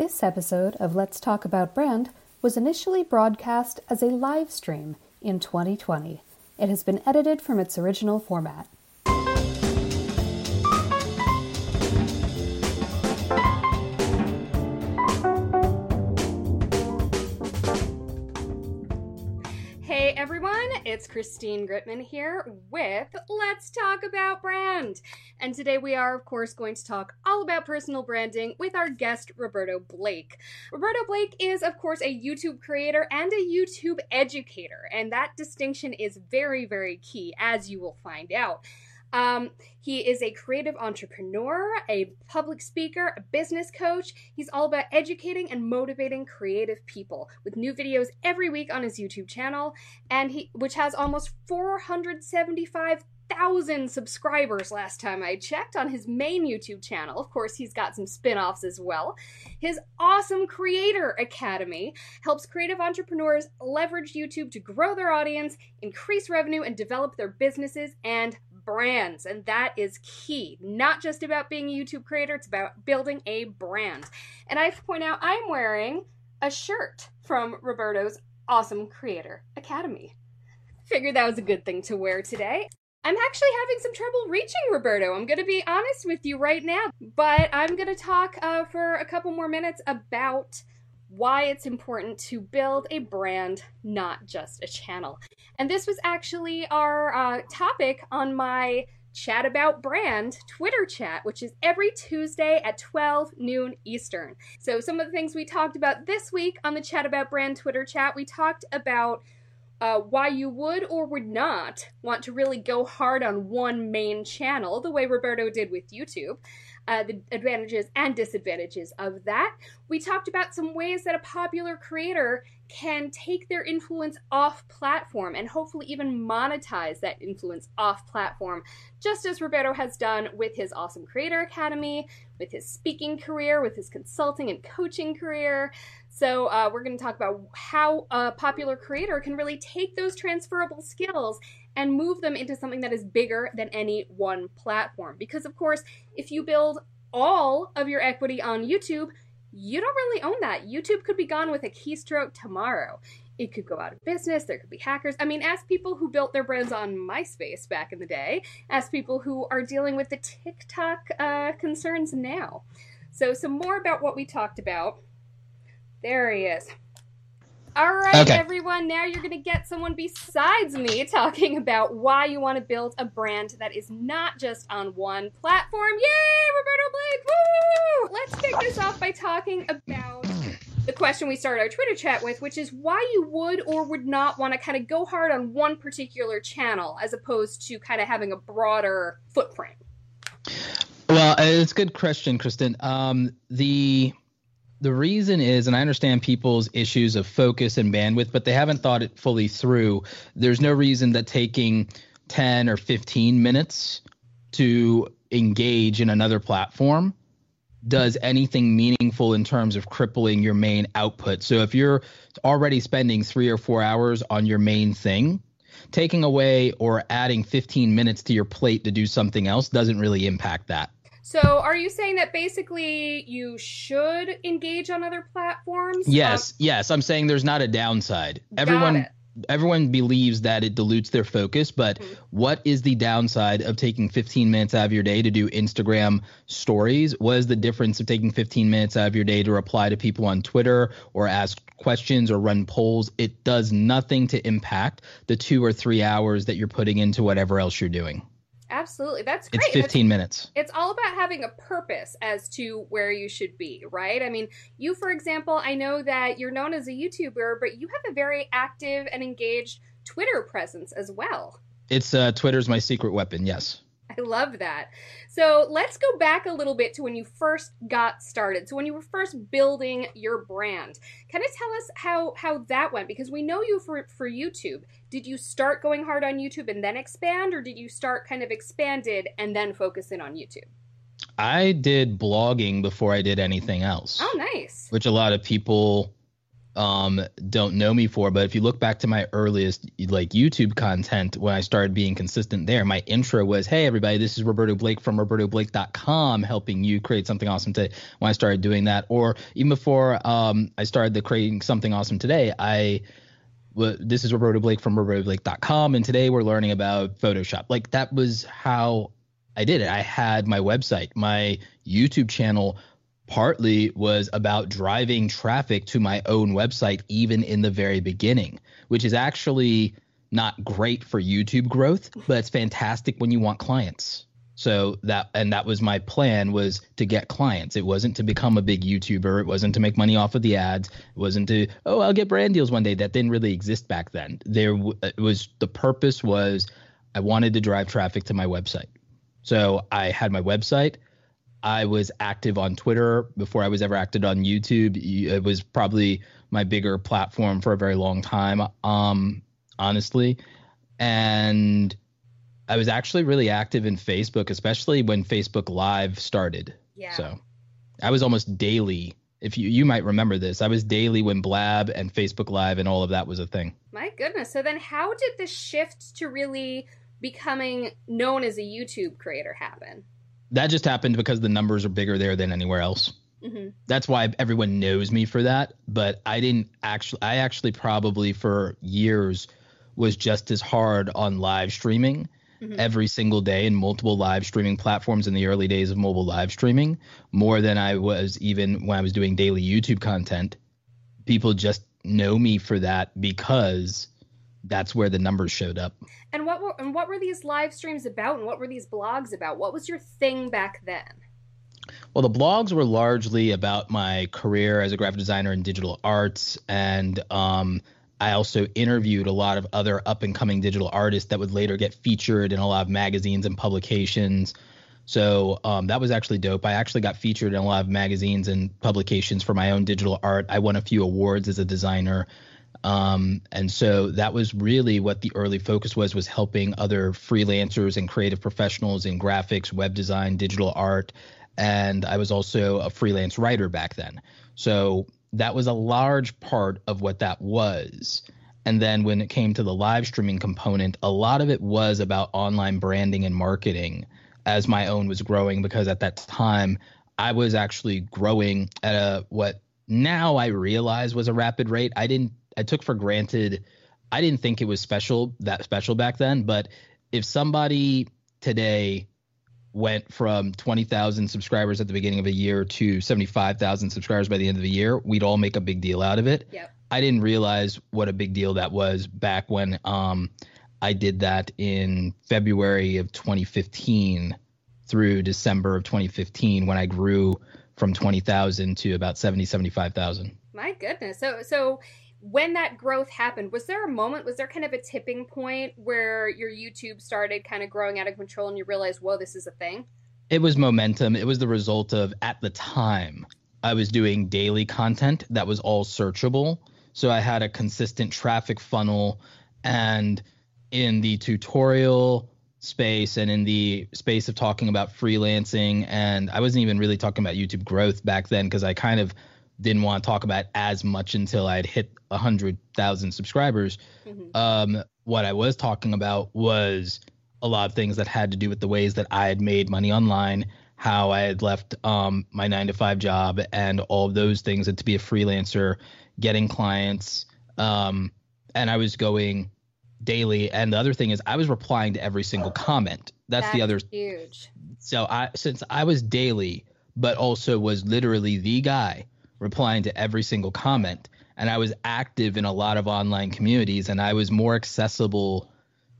This episode of Let's Talk About Brand was initially broadcast as a live stream in 2020. It has been edited from its original format. Everyone, it's Christine Gritmon here with Let's Talk About Brand. And today we are, of course, going to talk all about personal branding with our guest, Roberto Blake. Roberto Blake is, of course, a YouTube creator and a YouTube educator, and that distinction is very, very key, as you will find out. Um, he is a creative entrepreneur, a public speaker, a business coach. He's all about educating and motivating creative people with new videos every week on his YouTube channel, and he which has almost 475,000 subscribers last time I checked on his main YouTube channel. Of course, he's got some spin-offs as well. His awesome Creator Academy helps creative entrepreneurs leverage YouTube to grow their audience, increase revenue, and develop their businesses and brands. And that is key. Not just about being a YouTube creator, it's about building a brand. And I have to point out, I'm wearing a shirt from Roberto's Awesome Creator Academy. Figured that was a good thing to wear today. I'm actually having some trouble reaching Roberto. I'm going to be honest with you right now, but I'm going to talk uh, for a couple more minutes about why it's important to build a brand, not just a channel. And this was actually our uh, topic on my Chat About Brand Twitter chat, which is every Tuesday at 12 noon Eastern. So, some of the things we talked about this week on the Chat About Brand Twitter chat, we talked about uh, why you would or would not want to really go hard on one main channel, the way Roberto did with YouTube uh, the advantages and disadvantages of that. We talked about some ways that a popular creator can take their influence off platform and hopefully even monetize that influence off platform, just as Roberto has done with his Awesome Creator Academy, with his speaking career, with his consulting and coaching career. So, uh, we're going to talk about how a popular creator can really take those transferable skills and move them into something that is bigger than any one platform. Because, of course, if you build all of your equity on YouTube, you don't really own that. YouTube could be gone with a keystroke tomorrow. It could go out of business. There could be hackers. I mean, ask people who built their brands on MySpace back in the day. Ask people who are dealing with the TikTok uh, concerns now. So, some more about what we talked about. There he is. All right, Okay. everyone. Now you're going to get someone besides me talking about why you want to build a brand that is not just on one platform. Yay, Roberto Blake! Woo! Let's kick this off by talking about the question we started our Twitter chat with, which is why you would or would not want to kind of go hard on one particular channel as opposed to kind of having a broader footprint. Well, it's a good question, Kristen. Um, the the reason is, and I understand people's issues of focus and bandwidth, but they haven't thought it fully through. There's no reason that taking 10 or 15 minutes to engage in another platform does anything meaningful in terms of crippling your main output. So if you're already spending three or four hours on your main thing, taking away or adding 15 minutes to your plate to do something else doesn't really impact that. So, are you saying that basically you should engage on other platforms? Yes, Um, yes. I'm saying there's not a downside. Everyone it. everyone believes that it dilutes their focus, but Mhm. what is the downside of taking 15 minutes out of your day to do Instagram stories? What is the difference of taking 15 minutes out of your day to reply to people on Twitter or ask questions or run polls? It does nothing to impact the 2 or 3 hours that you're putting into whatever else you're doing. Absolutely. That's great. It's That's 15 minutes. it's all about having a purpose as to where you should be, right? I mean, you, for example, I know that you're known as a YouTuber, but you have a very active and engaged Twitter presence as well. It's uh Twitter's my secret weapon, yes. I love that. So let's go back a little bit to when you first got started. So when you were first building your brand, kind of tell us how how that went because we know you for for YouTube. Did you start going hard on YouTube and then expand, or did you start kind of expanded and then focus in on YouTube? I did blogging before I did anything else. Oh, nice. Which a lot of people um, don't know me for. But if you look back to my earliest like YouTube content when I started being consistent there, my intro was, "Hey everybody, this is Roberto Blake from RobertoBlake.com, helping you create something awesome today." When I started doing that, or even before um, I started the creating something awesome today, I this is Roberto Blake from RobertoBlake.com, and today we're learning about Photoshop. Like that was how I did it. I had my website, my YouTube channel partly was about driving traffic to my own website even in the very beginning, which is actually not great for YouTube growth, but it's fantastic when you want clients. So that and that was my plan was to get clients. It wasn't to become a big YouTuber. It wasn't to make money off of the ads. It wasn't to oh I'll get brand deals one day. That didn't really exist back then. There was the purpose was I wanted to drive traffic to my website. So I had my website. I was active on Twitter before I was ever active on YouTube. It was probably my bigger platform for a very long time, um, honestly. And I was actually really active in Facebook, especially when Facebook Live started. Yeah. So I was almost daily. If you you might remember this, I was daily when Blab and Facebook Live and all of that was a thing. My goodness. So then how did the shift to really becoming known as a YouTube creator happen? that just happened because the numbers are bigger there than anywhere else. Mm-hmm. That's why everyone knows me for that. But I didn't actually, I actually probably for years was just as hard on live streaming mm-hmm. every single day in multiple live streaming platforms in the early days of mobile live streaming, more than I was even when I was doing daily YouTube content. People just know me for that because that's where the numbers showed up. And what were and what were these live streams about and what were these blogs about? What was your thing back then? Well, the blogs were largely about my career as a graphic designer in digital arts and um, I also interviewed a lot of other up and coming digital artists that would later get featured in a lot of magazines and publications. So um, that was actually dope. I actually got featured in a lot of magazines and publications for my own digital art. I won a few awards as a designer. Um, and so that was really what the early focus was was helping other freelancers and creative professionals in graphics, web design, digital art, and I was also a freelance writer back then. So that was a large part of what that was. And then when it came to the live streaming component, a lot of it was about online branding and marketing as my own was growing because at that time I was actually growing at a what now I realize was a rapid rate. I didn't I took for granted. I didn't think it was special that special back then, but if somebody today went from 20,000 subscribers at the beginning of a year to 75,000 subscribers by the end of the year, we'd all make a big deal out of it. Yep. I didn't realize what a big deal that was back when um, I did that in February of 2015 through December of 2015 when I grew from 20,000 to about 70, 75,000. My goodness. So, so when that growth happened, was there a moment, was there kind of a tipping point where your YouTube started kind of growing out of control and you realized, whoa, this is a thing? It was momentum. It was the result of, at the time, I was doing daily content that was all searchable. So I had a consistent traffic funnel. And in the tutorial space and in the space of talking about freelancing, and I wasn't even really talking about YouTube growth back then because I kind of didn't want to talk about as much until I'd hit a hundred thousand subscribers. Mm-hmm. Um, what I was talking about was a lot of things that had to do with the ways that I had made money online, how I had left um, my nine to five job, and all of those things, and to be a freelancer, getting clients, um, and I was going daily. And the other thing is, I was replying to every single comment. That's, That's the other huge. So I, since I was daily, but also was literally the guy replying to every single comment. And I was active in a lot of online communities and I was more accessible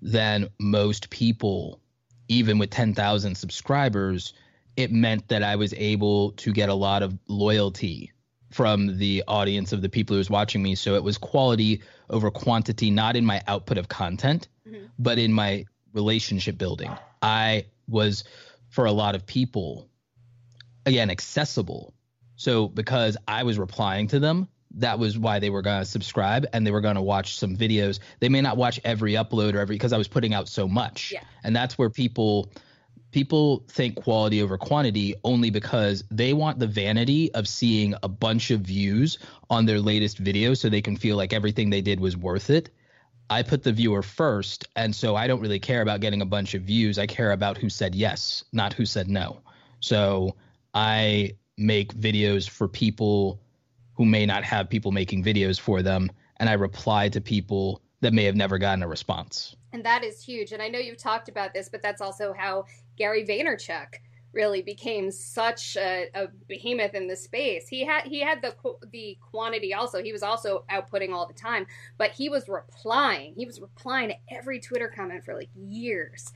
than most people, even with 10,000 subscribers. It meant that I was able to get a lot of loyalty from the audience of the people who was watching me. So it was quality over quantity, not in my output of content, mm-hmm. but in my relationship building. I was for a lot of people again accessible. So because I was replying to them, that was why they were going to subscribe and they were going to watch some videos. They may not watch every upload or every because I was putting out so much. Yeah. And that's where people people think quality over quantity only because they want the vanity of seeing a bunch of views on their latest video so they can feel like everything they did was worth it. I put the viewer first, and so I don't really care about getting a bunch of views. I care about who said yes, not who said no. So I make videos for people who may not have people making videos for them, and I reply to people that may have never gotten a response. And that is huge. And I know you've talked about this, but that's also how Gary Vaynerchuk really became such a, a, behemoth in the space. He had he had the the quantity also. He was also outputting all the time, but he was replying. He was replying to every Twitter comment for like years.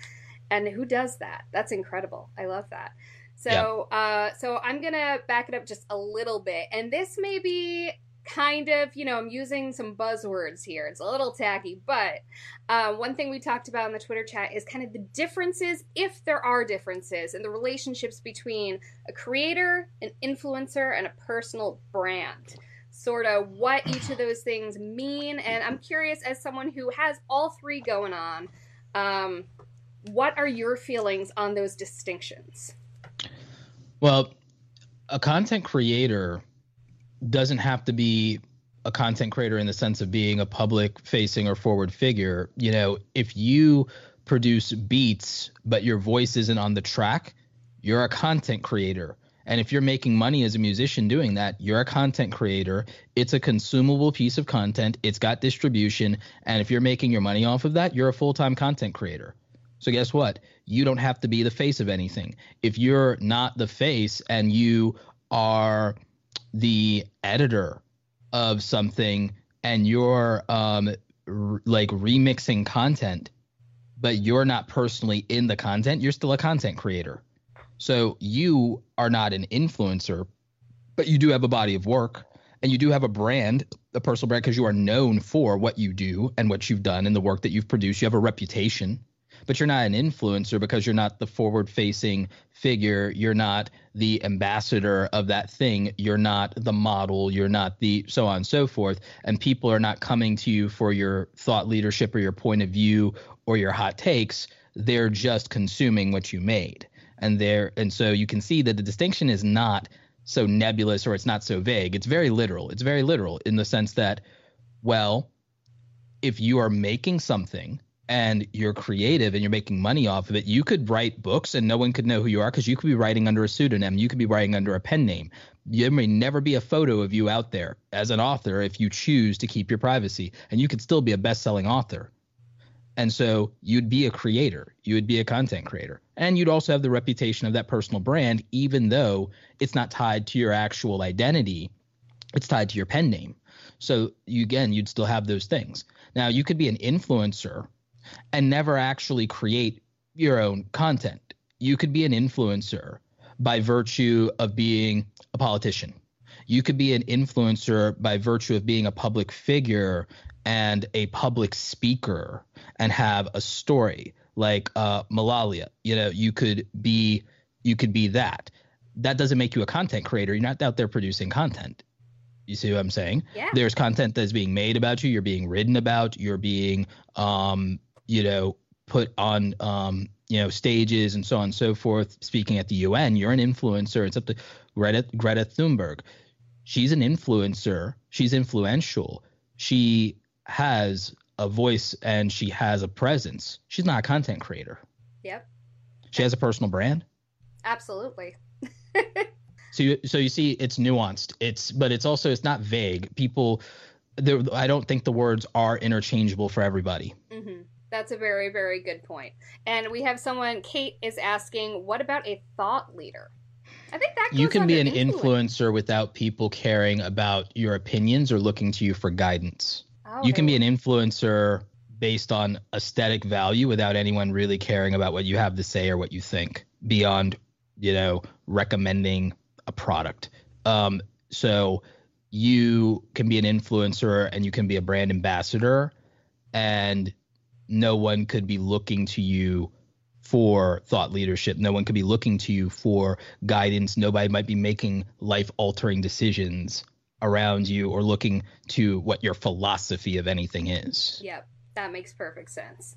And who does that? That's incredible. I love that. So, yeah. uh, so I'm gonna back it up just a little bit, and this may be kind of, you know, I'm using some buzzwords here. It's a little tacky, but uh, one thing we talked about in the Twitter chat is kind of the differences, if there are differences, in the relationships between a creator, an influencer, and a personal brand. Sort of what each of those things mean. And I'm curious, as someone who has all three going on, um, what are your feelings on those distinctions? Well, a content creator doesn't have to be a content creator in the sense of being a public facing or forward figure. You know, if you produce beats but your voice isn't on the track, you're a content creator. And if you're making money as a musician doing that, you're a content creator. It's a consumable piece of content. It's got distribution. And if you're making your money off of that, you're a full time content creator. So guess what? You don't have to be the face of anything. If you're not the face and you are the editor of something and you're um, r- like remixing content, but you're not personally in the content, you're still a content creator. So you are not an influencer, but you do have a body of work and you do have a brand, a personal brand, because you are known for what you do and what you've done and the work that you've produced. You have a reputation but you're not an influencer because you're not the forward facing figure. You're not the ambassador of that thing. You're not the model. You're not the so on and so forth. And people are not coming to you for your thought leadership or your point of view or your hot takes. They're just consuming what you made. And there, and so you can see that the distinction is not so nebulous or it's not so vague. It's very literal. It's very literal in the sense that, well, if you are making something and you're creative and you're making money off of it, you could write books and no one could know who you are because you could be writing under a pseudonym. You could be writing under a pen name. There may never be a photo of you out there as an author if you choose to keep your privacy, and you could still be a best selling author. And so you'd be a creator, you would be a content creator, and you'd also have the reputation of that personal brand, even though it's not tied to your actual identity, it's tied to your pen name. So you again, you'd still have those things. Now you could be an influencer and never actually create your own content. You could be an influencer by virtue of being a politician. You could be an influencer by virtue of being a public figure and a public speaker and have a story like uh, Malala. You know, you could be you could be that. That doesn't make you a content creator. You're not out there producing content. You see what I'm saying? Yeah. There's content that's being made about you. You're being written about. You're being um, you know, put on um, you know, stages and so on and so forth, speaking at the UN, you're an influencer. It's up to Greta Greta Thunberg. She's an influencer. She's influential. She has a voice and she has a presence. She's not a content creator. Yep. She has a personal brand. Absolutely. so you, so you see it's nuanced. It's but it's also it's not vague. People there I don't think the words are interchangeable for everybody. Mm-hmm. That's a very, very good point. And we have someone, Kate is asking, what about a thought leader? I think that you can be an influence. influencer without people caring about your opinions or looking to you for guidance. Oh. You can be an influencer based on aesthetic value without anyone really caring about what you have to say or what you think beyond, you know, recommending a product. Um, so you can be an influencer and you can be a brand ambassador and no one could be looking to you for thought leadership. No one could be looking to you for guidance. Nobody might be making life altering decisions around you or looking to what your philosophy of anything is. Yep, that makes perfect sense.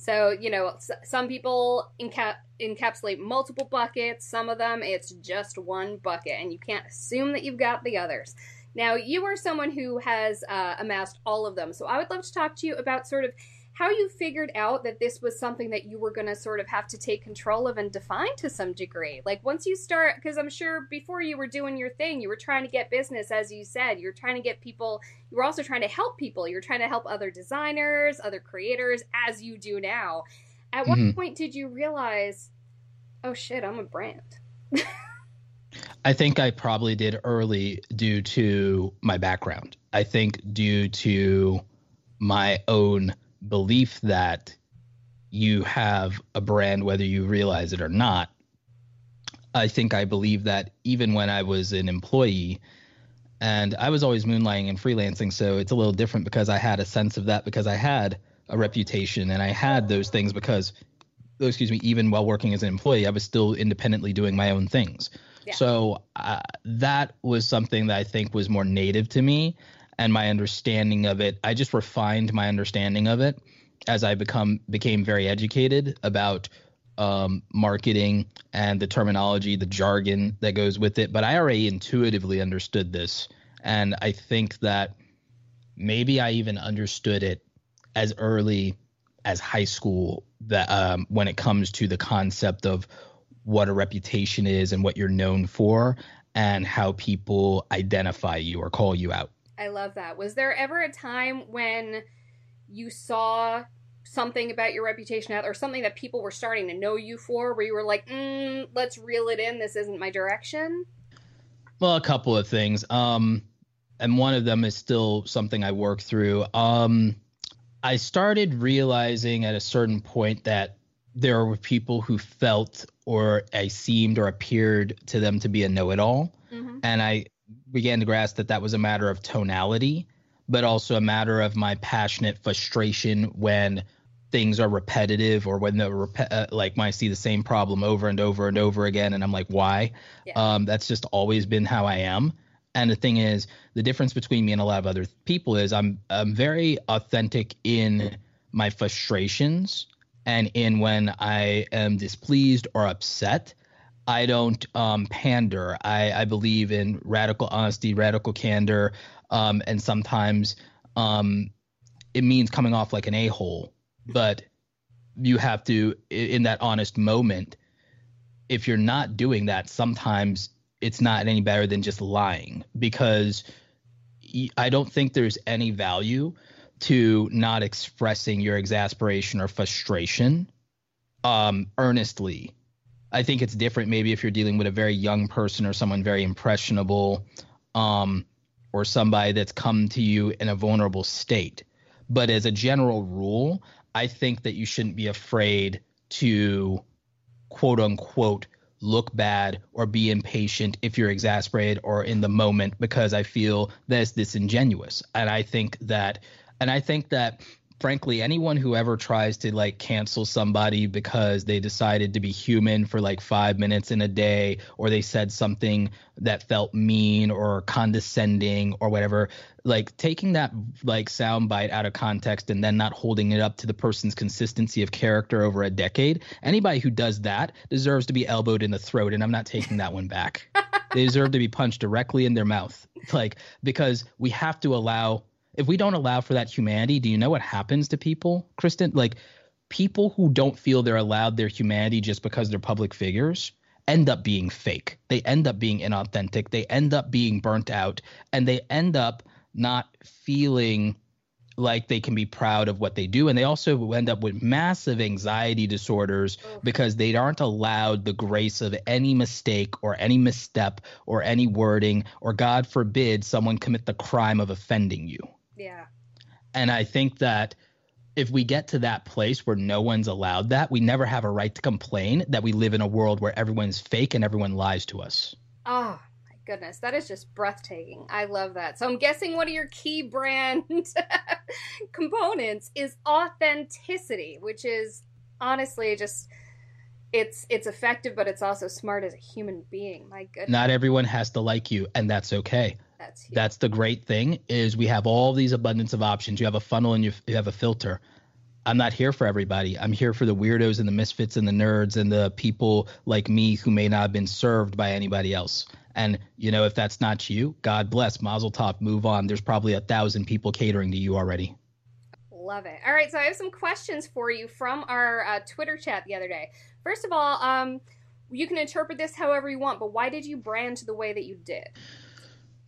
So, you know, some people enca- encapsulate multiple buckets. Some of them, it's just one bucket, and you can't assume that you've got the others. Now, you are someone who has uh, amassed all of them. So, I would love to talk to you about sort of how you figured out that this was something that you were going to sort of have to take control of and define to some degree. Like, once you start, because I'm sure before you were doing your thing, you were trying to get business, as you said. You're trying to get people, you were also trying to help people. You're trying to help other designers, other creators, as you do now. At what Mhm. point did you realize, oh shit, I'm a brand? I think I probably did early due to my background. I think due to my own belief that you have a brand whether you realize it or not. I think I believe that even when I was an employee and I was always moonlighting and freelancing, so it's a little different because I had a sense of that because I had a reputation and I had those things because oh, excuse me, even while working as an employee, I was still independently doing my own things. Yeah. So uh, that was something that I think was more native to me and my understanding of it. I just refined my understanding of it as I become became very educated about um, marketing and the terminology, the jargon that goes with it. But I already intuitively understood this, and I think that maybe I even understood it as early as high school that um, when it comes to the concept of what a reputation is and what you're known for and how people identify you or call you out. I love that. Was there ever a time when you saw something about your reputation out or something that people were starting to know you for where you were like, mm, let's reel it in. This isn't my direction? Well, a couple of things. Um, and one of them is still something I work through. Um, I started realizing at a certain point that there were people who felt or I seemed or appeared to them to be a know-it-all, Mm-hmm. and I began to grasp that that was a matter of tonality, but also a matter of my passionate frustration when things are repetitive or when the rep- uh, like when I see the same problem over and over and over again, and I'm like, why? Yeah. Um, that's just always been how I am. And the thing is, the difference between me and a lot of other people is I'm I'm very authentic in my frustrations and in when I am displeased or upset. I don't um, pander. I, I believe in radical honesty, radical candor, um, and sometimes um, it means coming off like an a hole. But you have to, in that honest moment, if you're not doing that, sometimes it's not any better than just lying because I don't think there's any value to not expressing your exasperation or frustration um, earnestly. I think it's different maybe if you're dealing with a very young person or someone very impressionable um, or somebody that's come to you in a vulnerable state. But as a general rule, I think that you shouldn't be afraid to quote unquote look bad or be impatient if you're exasperated or in the moment because I feel that it's disingenuous. And I think that and I think that frankly, anyone who ever tries to like cancel somebody because they decided to be human for like five minutes in a day, or they said something that felt mean or condescending or whatever, like taking that like soundbite out of context and then not holding it up to the person's consistency of character over a decade, anybody who does that deserves to be elbowed in the throat. And I'm not taking that one back. they deserve to be punched directly in their mouth. Like, because we have to allow if we don't allow for that humanity, do you know what happens to people, Kristen? Like people who don't feel they're allowed their humanity just because they're public figures end up being fake. They end up being inauthentic. They end up being burnt out and they end up not feeling like they can be proud of what they do and they also end up with massive anxiety disorders because they aren't allowed the grace of any mistake or any misstep or any wording or god forbid someone commit the crime of offending you Yeah. and I think that if we get to that place where no one's allowed that, we never have a right to complain that we live in a world where everyone's fake and everyone lies to us. Oh my goodness, that is just breathtaking. I love that. So I'm guessing one of your key brand components is authenticity, which is honestly just it's it's effective, but it's also smart as a human being. My goodness, Not everyone has to like you, and that's okay. that's huge. That's the great thing is we have all these abundance of options. You have a funnel and you, you have a filter. I'm not here for everybody. I'm here for the weirdos and the misfits and the nerds and the people like me who may not have been served by anybody else. And you know, if that's not you, God bless, Mazel Tov, move on. There's probably a thousand people catering to you already. Love it. All right, so I have some questions for you from our uh, Twitter chat the other day. First of all, um, you can interpret this however you want, but why did you brand the way that you did?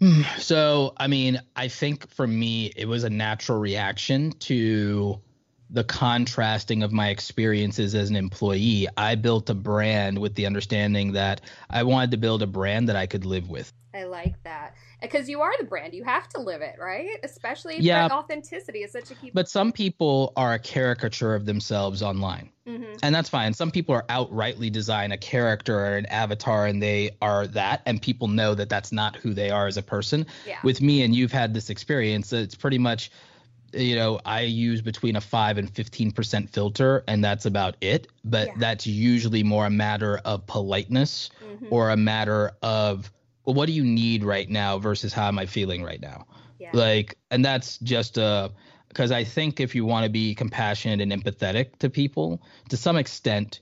So, I mean, I think for me, it was a natural reaction to the contrasting of my experiences as an employee. I built a brand with the understanding that I wanted to build a brand that I could live with. I like that because you are the brand. You have to live it, right? Especially if Yeah. authenticity is such a key. But some people are a caricature of themselves online. Mhm. And that's fine. Some people are outrightly design a character or an avatar and they are that and people know that that's not who they are as a person. Yeah. With me and you've had this experience, it's pretty much you know, I use between a 5 and 15% filter and that's about it, but Yeah. that's usually more a matter of politeness Mhm. or a matter of well, what do you need right now versus how am I feeling right now? yeah. like and that's just uh, a because i think if you want to be compassionate and empathetic to people to some extent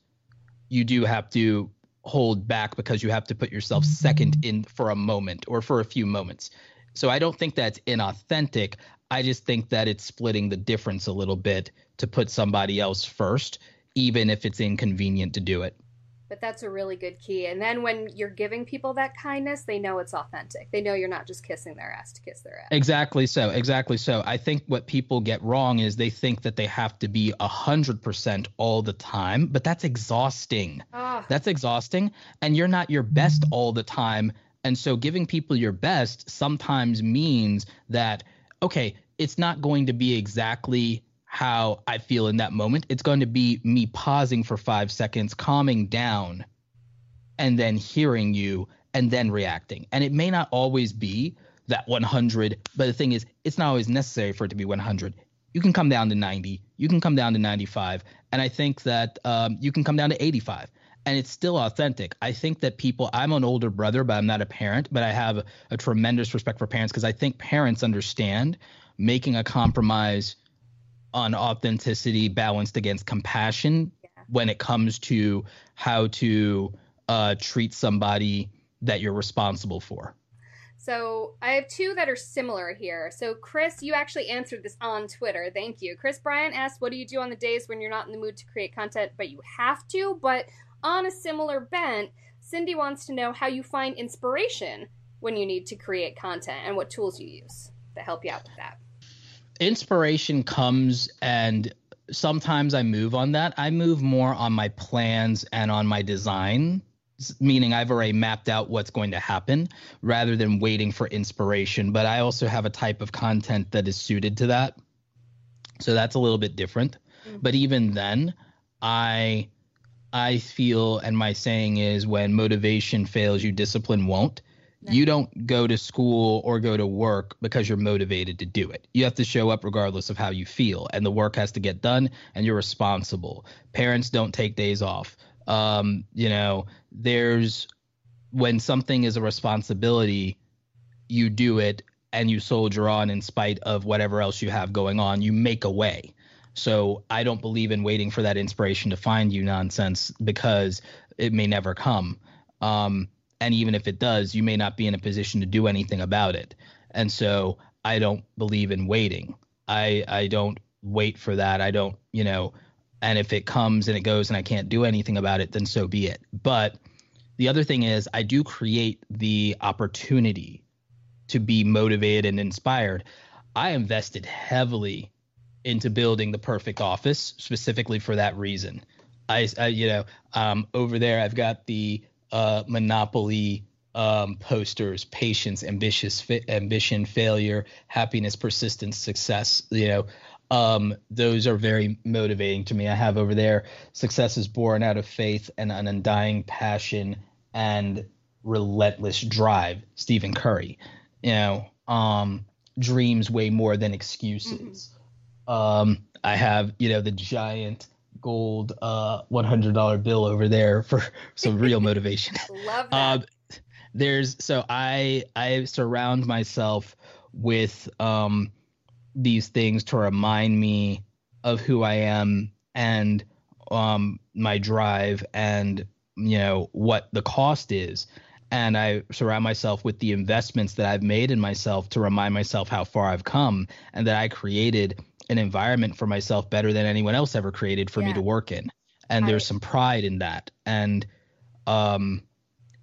you do have to hold back because you have to put yourself mm-hmm. second in for a moment or for a few moments so i don't think that's inauthentic i just think that it's splitting the difference a little bit to put somebody else first even if it's inconvenient to do it But that's a really good key. And then when you're giving people that kindness, they know it's authentic. They know you're not just kissing their ass to kiss their ass. Exactly so. Exactly so. I think what people get wrong is they think that they have to be a hundred percent all the time, but that's exhausting. Oh, That's exhausting, and you're not your best all the time. And so, giving people your best sometimes means that okay, it's not going to be exactly how I feel in that moment. It's going to be me pausing for five seconds, calming down, and then hearing you and then reacting. And it may not always be that 100, but the thing is, it's not always necessary for it to be 100. You can come down to 90, you can come down to 95, and I think that um, you can come down to 85. And it's still authentic. I think that people, I'm an older brother, but I'm not a parent, but I have a, a tremendous respect for parents because I think parents understand making a compromise on authenticity balanced against compassion when it comes to how to uh, treat somebody that you're responsible for. So I have two that are similar here. So Chris, you actually answered this on Twitter. Thank you. Chris Bryant asked, "What do you do on the days when you're not in the mood to create content, but you have to?" But on a similar bent, Cindy wants to know how you find inspiration when you need to create content and what tools you use to help you out with that. Inspiration comes and sometimes I move on that. I move more on my plans and on my design, meaning I've already mapped out what's going to happen rather than waiting for inspiration. But I also have a type of content that is suited to that. So that's a little bit different. Mm-hmm. But even then, I I feel and my saying is when motivation fails you discipline won't You don't go to school or go to work because you're motivated to do it. You have to show up regardless of how you feel, and the work has to get done, and you're responsible. Parents don't take days off. Um, you know, there's when something is a responsibility, you do it and you soldier on in spite of whatever else you have going on. You make a way. So I don't believe in waiting for that inspiration to find you nonsense because it may never come. Um, and even if it does, you may not be in a position to do anything about it. And so I don't believe in waiting. I I don't wait for that. I don't, you know, and if it comes and it goes and I can't do anything about it, then so be it. But the other thing is I do create the opportunity to be motivated and inspired. I invested heavily into building the perfect office specifically for that reason. I, I you know, um, over there I've got the uh, Monopoly um, posters: patience, ambitious, fi- ambition, failure, happiness, persistence, success. You know, um, those are very motivating to me. I have over there: success is born out of faith and an undying passion and relentless drive. Stephen Curry. You know, um, dreams way more than excuses. Mm-hmm. Um, I have, you know, the giant gold uh, $100 bill over there for some real motivation. Love that. Uh, there's so I I surround myself with um, these things to remind me of who I am and um, my drive and you know what the cost is and I surround myself with the investments that I've made in myself to remind myself how far I've come and that I created an environment for myself better than anyone else ever created for yeah. me to work in. And I, there's some pride in that. And um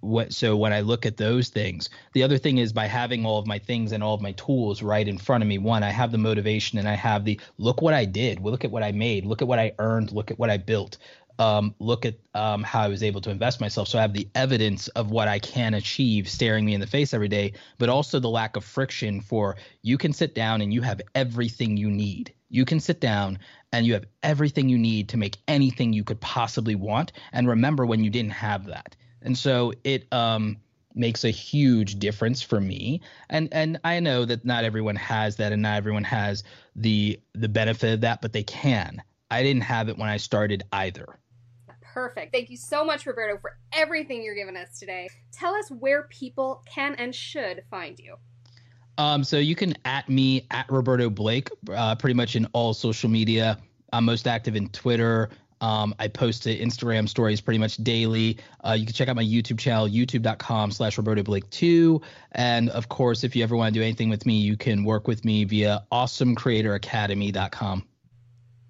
what so when I look at those things, the other thing is by having all of my things and all of my tools right in front of me, one, I have the motivation and I have the look what I did, look at what I made, look at what I earned, look at what I built. Um, look at um, how I was able to invest myself. So I have the evidence of what I can achieve staring me in the face every day, but also the lack of friction for you can sit down and you have everything you need. You can sit down and you have everything you need to make anything you could possibly want. And remember when you didn't have that. And so it um, makes a huge difference for me. And and I know that not everyone has that, and not everyone has the the benefit of that, but they can. I didn't have it when I started either. Perfect. Thank you so much, Roberto, for everything you're giving us today. Tell us where people can and should find you. Um, so you can at me at Roberto Blake, uh, pretty much in all social media. I'm most active in Twitter. Um, I post to Instagram stories pretty much daily. Uh, you can check out my YouTube channel, youtube.com slash Roberto Blake 2. And of course, if you ever want to do anything with me, you can work with me via awesomecreatoracademy.com.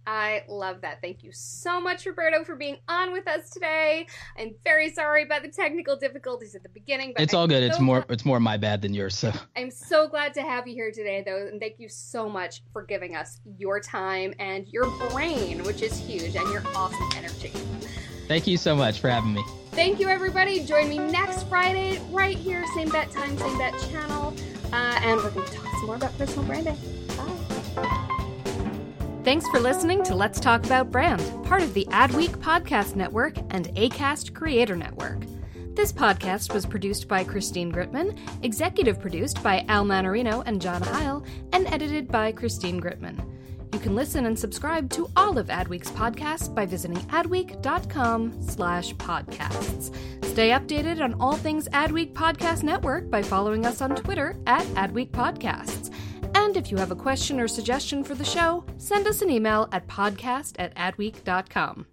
I love that. Thank you so much, Roberto, for being on with us today. I'm very sorry about the technical difficulties at the beginning, but it's all good. So it's more it's more my bad than yours. So I'm so glad to have you here today, though, and thank you so much for giving us your time and your brain, which is huge, and your awesome energy. Thank you so much for having me. Thank you, everybody. Join me next Friday right here, same bet time, same bet channel, uh, and we're going to talk some more about personal branding. Thanks for listening to Let's Talk About Brand, part of the Adweek Podcast Network and Acast Creator Network. This podcast was produced by Christine Gritmon, executive produced by Al Manarino and John Heil, and edited by Christine Gritmon. You can listen and subscribe to all of Adweek's podcasts by visiting adweek.com slash podcasts. Stay updated on all things Adweek Podcast Network by following us on Twitter at Adweek Podcasts. And if you have a question or suggestion for the show, send us an email at podcast at adweek.com.